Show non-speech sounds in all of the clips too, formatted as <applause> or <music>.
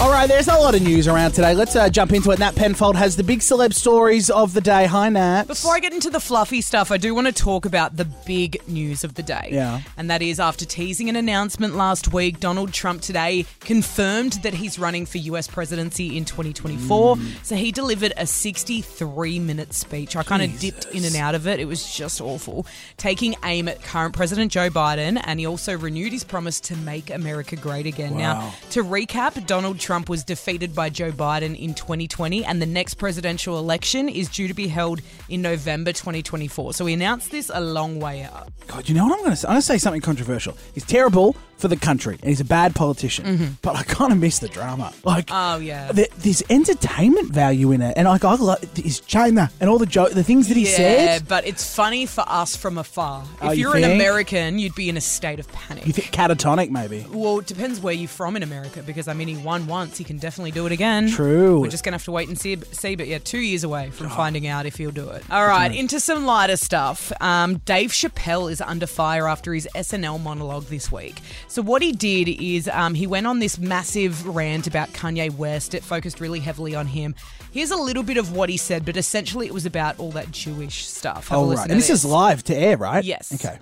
All right, there's a lot of news around today. Let's uh, jump into it. Nat Penfold has the big celeb stories of the day. Hi, Nat. Before I get into the fluffy stuff, I do want to talk about the big news of the day. Yeah. And that is after teasing an announcement last week, Donald Trump today confirmed that he's running for US presidency in 2024. Mm. So he delivered a 63 minute speech. I kind of dipped in and out of it. It was just awful. Taking aim at current President Joe Biden, and he also renewed his promise to make America great again. Wow. Now, to recap, Donald Trump was defeated by Joe Biden in 2020, and the next presidential election is due to be held in November 2024. So we announced this a long way out. God, you know what I'm going to say? I'm going to say something controversial. He's terrible for the country, and he's a bad politician. Mm-hmm. But I kind of miss the drama. Like, Oh, yeah. there- there's entertainment value in it, and like I love his China and all the joke, the things that he says. yeah, said. but it's funny for us from afar. Oh, if you you're an? American, you'd be in a state of panic. You think catatonic, maybe? well, it depends where you're from in America, because I mean, he won once, he can definitely do it again. True. We're just gonna have to wait and see. See, but yeah, two years away from finding out if he'll do it. All right, into some lighter stuff. Um, Dave Chappelle is under fire after his SNL monologue this week. So what he did is um, he went on this massive rant about Kanye West. It focused really heavily on him. Here's a little bit of what he said, but essentially it was about all that Jewish stuff. Have a Oh, listen right. And this is live to air, right? Yes. Okay.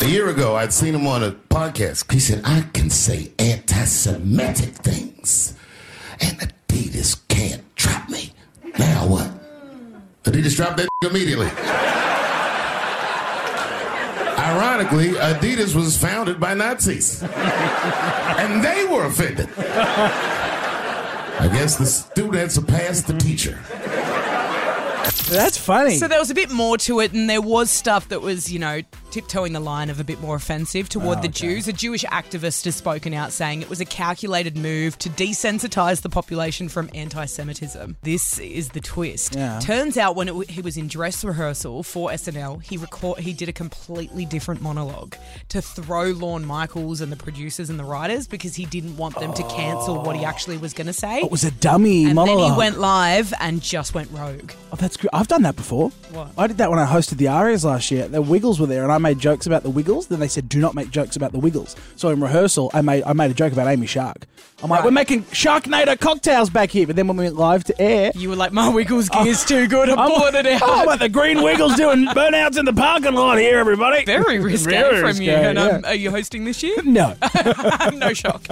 A year ago, I'd seen him on a podcast. He said, I can say anti Semitic things, and Adidas can't trap me. Now what? Adidas dropped that <laughs> immediately. Ironically, Adidas was founded by Nazis, and they were offended. I guess the student surpassed the teacher. That's funny. So there was a bit more to it, and there was stuff that was, you know, tiptoeing the line of a bit more offensive toward Oh, the Jews. A Jewish activist has spoken out saying it was a calculated move to desensitize the population from anti Semitism. This is the twist. Yeah. Turns out when it, he was in dress rehearsal for SNL, he record, he did a completely different monologue to throw Lorne Michaels and the producers and the writers because he didn't want them to cancel what he oh. actually was going to say. Oh, it was a dummy and monologue. then he went live and just went rogue. Oh, that's good. I've done that before. What? I did that when I hosted the ARIAs last year. The Wiggles were there, and I made jokes about the Wiggles. Then they said, "Do not make jokes about the Wiggles." So in rehearsal, I made I made a joke about Amy Shark. I'm like, Right. "We're making Sharknado cocktails back here," but then when we went live to air, You were like, my Wiggles <laughs> gear's too good. I'm pulling it out. Oh, I'm at the Green Wiggles doing <laughs> burnouts in the parking lot here, everybody. Very <laughs> risque Very from risque, you. And um, yeah. are you hosting this year? No. no shock.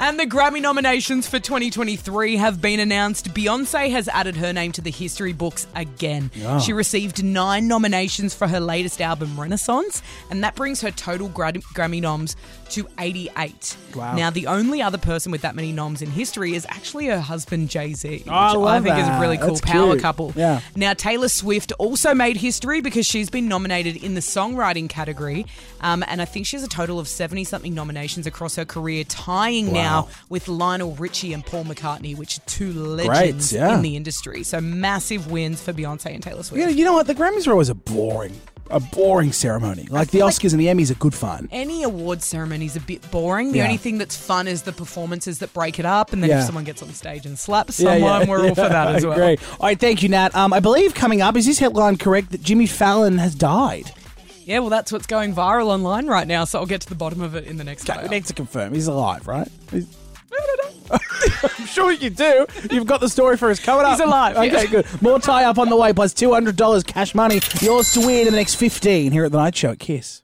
And the Grammy nominations for 2023 have been announced. Beyonce has added her name to the history books again. She received nine nominations for her latest album, Renaissance, and that brings her total gra- Grammy noms to 88. Wow. Now, the only other person with that many noms in history is actually her husband, Jay Z, Oh, I I think is a really cool That's power cute. couple. Yeah. Now, Taylor Swift also made history because she's been nominated in the songwriting category. Um, and I think she has a total of 70 something nominations across her career, tying now with Lionel Richie and Paul McCartney, which are two legends yeah. in the industry. So massive wins for Beyonce and Taylor Swift. Yeah, you know what? The Grammys are always a boring, a boring ceremony. Like the Oscars and the Emmys are good fun. Any award ceremony is a bit boring. The Yeah. only thing that's fun is the performances that break it up, and then Yeah. if someone gets on stage and slaps Yeah, someone, yeah. we're all for that <laughs> as I well. agree. All right, thank you, Nat. Um, I believe coming up is this headline correct that Jimmy Fallon has died. Yeah, well, that's what's going viral online right now, so I'll get to the bottom of it in the next Okay, hour. we need to confirm he's alive, right? He's- I'm sure you do. You've got the story for us coming up. He's alive, Okay, good. More tie up on the way, plus plus two hundred dollars cash money. Yours to win in the next fifteen here at the Night Show at KIIS.